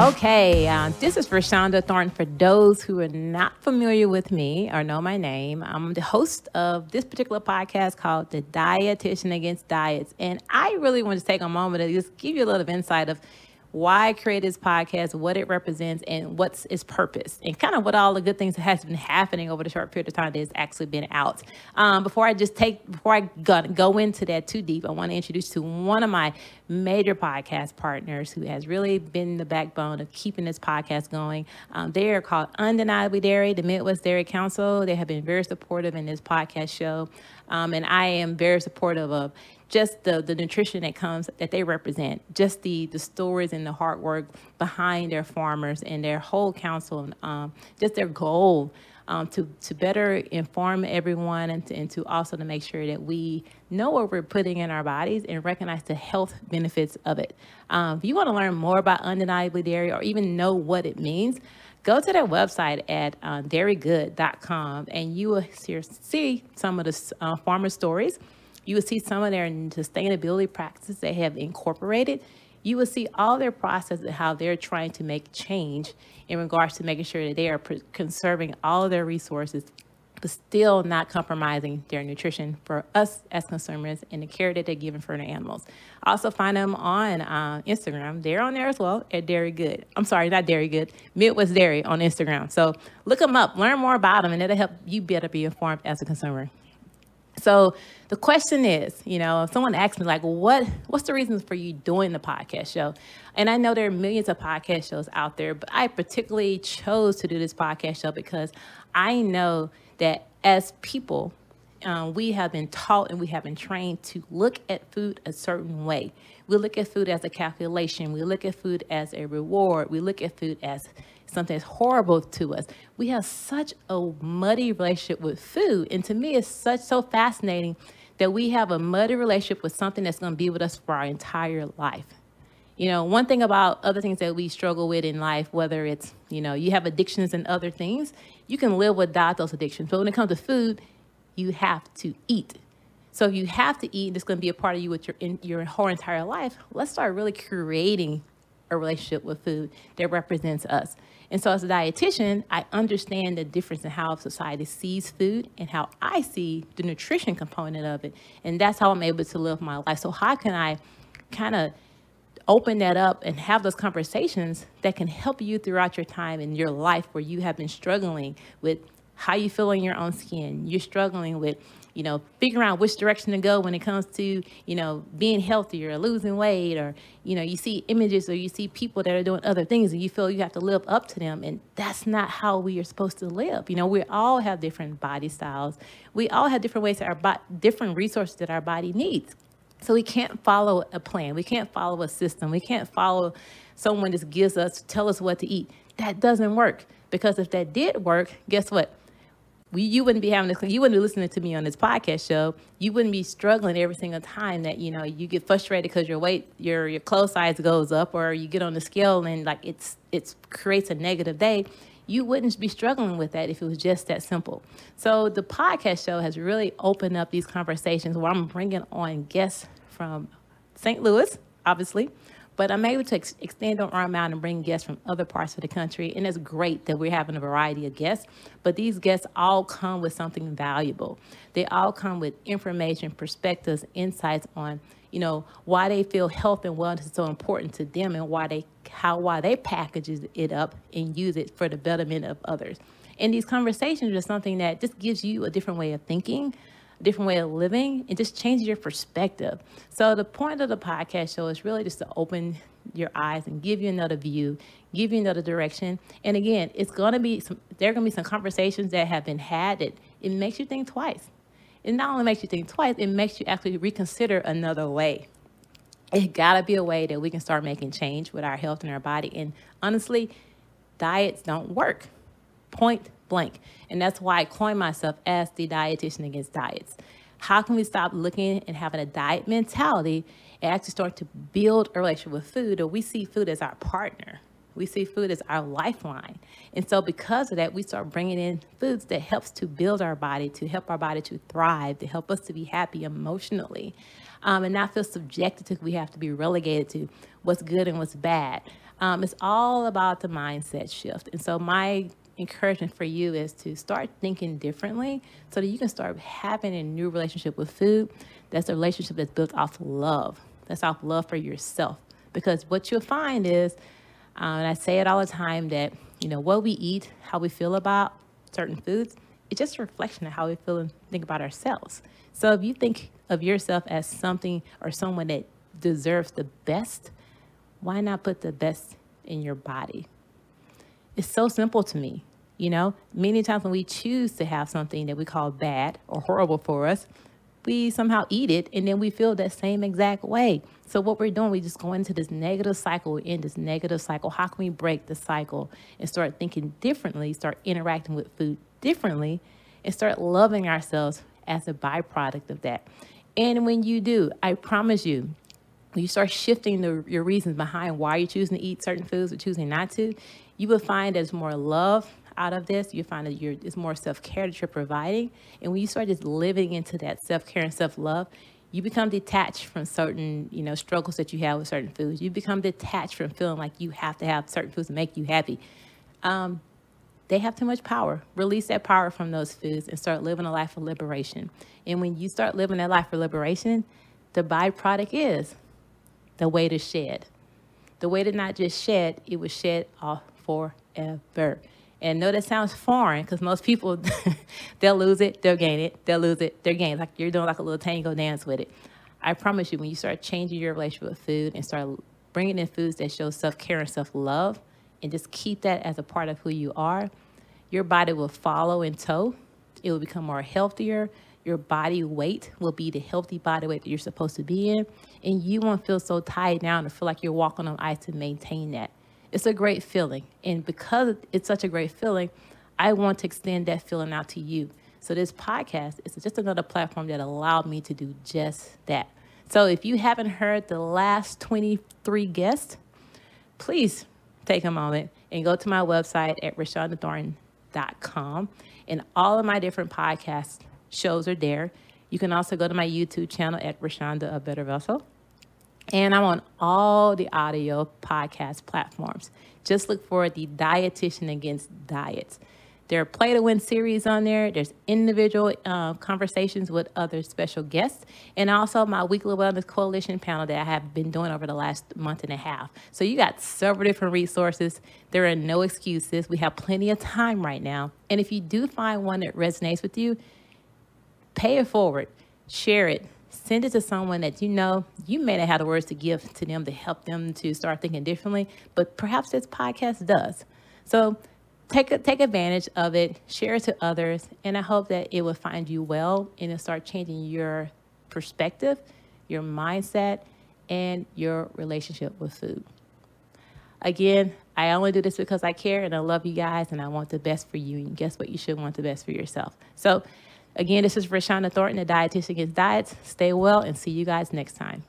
Okay, uh, this is Rashonda Thornton. For those who are not familiar with me or know my name, I'm the host of this particular podcast called The Dietitian Against Diets. And I really want to take a moment to just give you a little insight of why I created this podcast, what it represents, and what's its purpose, and kind of what all the good things that has been happening over the short period of time that has actually been out. Um, before I just take, before I go, go into that too deep, I want to introduce to one of my major podcast partners who has really been the backbone of keeping this podcast going. Um, they are called Undeniably Dairy, the Midwest Dairy Council. They have been very supportive in this podcast show, um, and I am very supportive of just the, the nutrition that comes that they represent, just the, the stories and the hard work behind their farmers and their whole council, um, just their goal um, to, to better inform everyone and to, and to also to make sure that we know what we're putting in our bodies and recognize the health benefits of it. Um, if you want to learn more about undeniably dairy or even know what it means, go to their website at uh, dairygood.com and you will see some of the uh, farmer stories you will see some of their sustainability practices they have incorporated. You will see all their process and how they're trying to make change in regards to making sure that they are conserving all of their resources, but still not compromising their nutrition for us as consumers and the care that they're giving for the animals. Also find them on uh, Instagram. They're on there as well at Dairy Good. I'm sorry, not Dairy Good, Midwest Dairy on Instagram. So look them up, learn more about them, and it'll help you better be informed as a consumer. So the question is, you know, if someone asks me like, what what's the reason for you doing the podcast show? And I know there are millions of podcast shows out there, but I particularly chose to do this podcast show because I know that as people, um, we have been taught and we have been trained to look at food a certain way. We look at food as a calculation. We look at food as a reward. We look at food as something that's horrible to us. We have such a muddy relationship with food. And to me, it's such so fascinating that we have a muddy relationship with something that's going to be with us for our entire life. You know, one thing about other things that we struggle with in life, whether it's, you know, you have addictions and other things, you can live without those addictions. But when it comes to food, you have to eat. So if you have to eat, it's going to be a part of you with your in, your whole entire life. Let's start really creating a relationship with food that represents us. And so, as a dietitian, I understand the difference in how society sees food and how I see the nutrition component of it. And that's how I'm able to live my life. So, how can I kind of open that up and have those conversations that can help you throughout your time in your life where you have been struggling with how you feel in your own skin? You're struggling with you know, figuring out which direction to go when it comes to, you know, being healthy or losing weight or, you know, you see images or you see people that are doing other things and you feel you have to live up to them. And that's not how we are supposed to live. You know, we all have different body styles. We all have different ways that our body, different resources that our body needs. So we can't follow a plan. We can't follow a system. We can't follow someone that gives us, tell us what to eat. That doesn't work. Because if that did work, guess what? We, you wouldn't be having this, you wouldn't be listening to me on this podcast show. You wouldn't be struggling every single time that, you know, you get frustrated because your weight, your, your clothes size goes up or you get on the scale and like it's, it's creates a negative day. You wouldn't be struggling with that if it was just that simple. So the podcast show has really opened up these conversations where I'm bringing on guests from St. Louis, obviously, but I'm able to ex- extend our arm out and bring guests from other parts of the country. And it's great that we're having a variety of guests. But these guests all come with something valuable. They all come with information, perspectives, insights on, you know, why they feel health and wellness is so important to them and why they how why they package it up and use it for the betterment of others. And these conversations are something that just gives you a different way of thinking, different way of living and just changes your perspective. So the point of the podcast show is really just to open your eyes and give you another view, give you another direction. And again, it's going to be some, there are going to be some conversations that have been had that it makes you think twice. It not only makes you think twice, it makes you actually reconsider another way. It got to be a way that we can start making change with our health and our body. And honestly, diets don't work. Point blank. And that's why I coined myself as the dietitian against diets. How can we stop looking and having a diet mentality and actually start to build a relationship with food? Or we see food as our partner. We see food as our lifeline. And so because of that, we start bringing in foods that helps to build our body, to help our body to thrive, to help us to be happy emotionally. um, and not feel subjected to we have to be relegated to what's good and what's bad. Um, it's all about the mindset shift. And so my encouragement for you is to start thinking differently so that you can start having a new relationship with food. That's a relationship that's built off love. That's off love for yourself. Because what you'll find is um, and i say it all the time that you know what we eat how we feel about certain foods it's just a reflection of how we feel and think about ourselves. So if you think of yourself as something or someone that deserves the best why not put the best in your body? It's so simple to me you know, many times when we choose to have something that we call bad or horrible for us, we somehow eat it and then we feel that same exact way. So what we're doing, we just go into this negative cycle, we're in this negative cycle. How can we break the cycle and start thinking differently, start interacting with food differently, and start loving ourselves as a byproduct of that? And when you do, I promise you, when you start shifting the, your reasons behind why you're choosing to eat certain foods or choosing not to, you will find there's more love, out of this, you find that you're it's more self care that you're providing, and when you start just living into that self care and self love, you become detached from certain you know struggles that you have with certain foods. You become detached from feeling like you have to have certain foods to make you happy. Um, they have too much power. Release that power from those foods and start living a life of liberation. And when you start living that life of liberation, the byproduct is the way to shed. The way to not just shed, it was shed off forever. And know that sounds foreign because most people, they'll lose it, they'll gain it, they'll lose it, they'll gain. Like you're doing like a little tango dance with it. I promise you, when you start changing your relationship with food and start bringing in foods that show self care and self love, and just keep that as a part of who you are, your body will follow in tow. It will become more healthier. Your body weight will be the healthy body weight that you're supposed to be in. And you won't feel so tied down and feel like you're walking on ice to maintain that. It's a great feeling. And because it's such a great feeling, I want to extend that feeling out to you. So this podcast is just another platform that allowed me to do just that. So if you haven't heard the last 23 guests, please take a moment and go to my website at rashondathornton.com. And all of my different podcast shows are there. You can also go to my YouTube channel at Rashonda A Better Vessel. And I'm on all the audio podcast platforms. Just look for the Dietitian Against Diets. There are play to win series on there. There's individual uh, conversations with other special guests, and also my weekly wellness coalition panel that I have been doing over the last month and a half. So you got several different resources. There are no excuses. We have plenty of time right now. And if you do find one that resonates with you, pay it forward, share it, send it to someone that you know you may not have the words to give to them to help them to start thinking differently, but perhaps this podcast does. So take take advantage of it, share it to others, and I hope that it will find you well and it'll start changing your perspective, your mindset, and your relationship with food. Again, I only do this because I care and I love you guys and I want the best for you. And guess what? You should want the best for yourself. So Again, this is Rashonda Thornton, the Dietitian Against Diets. Stay well and see you guys next time.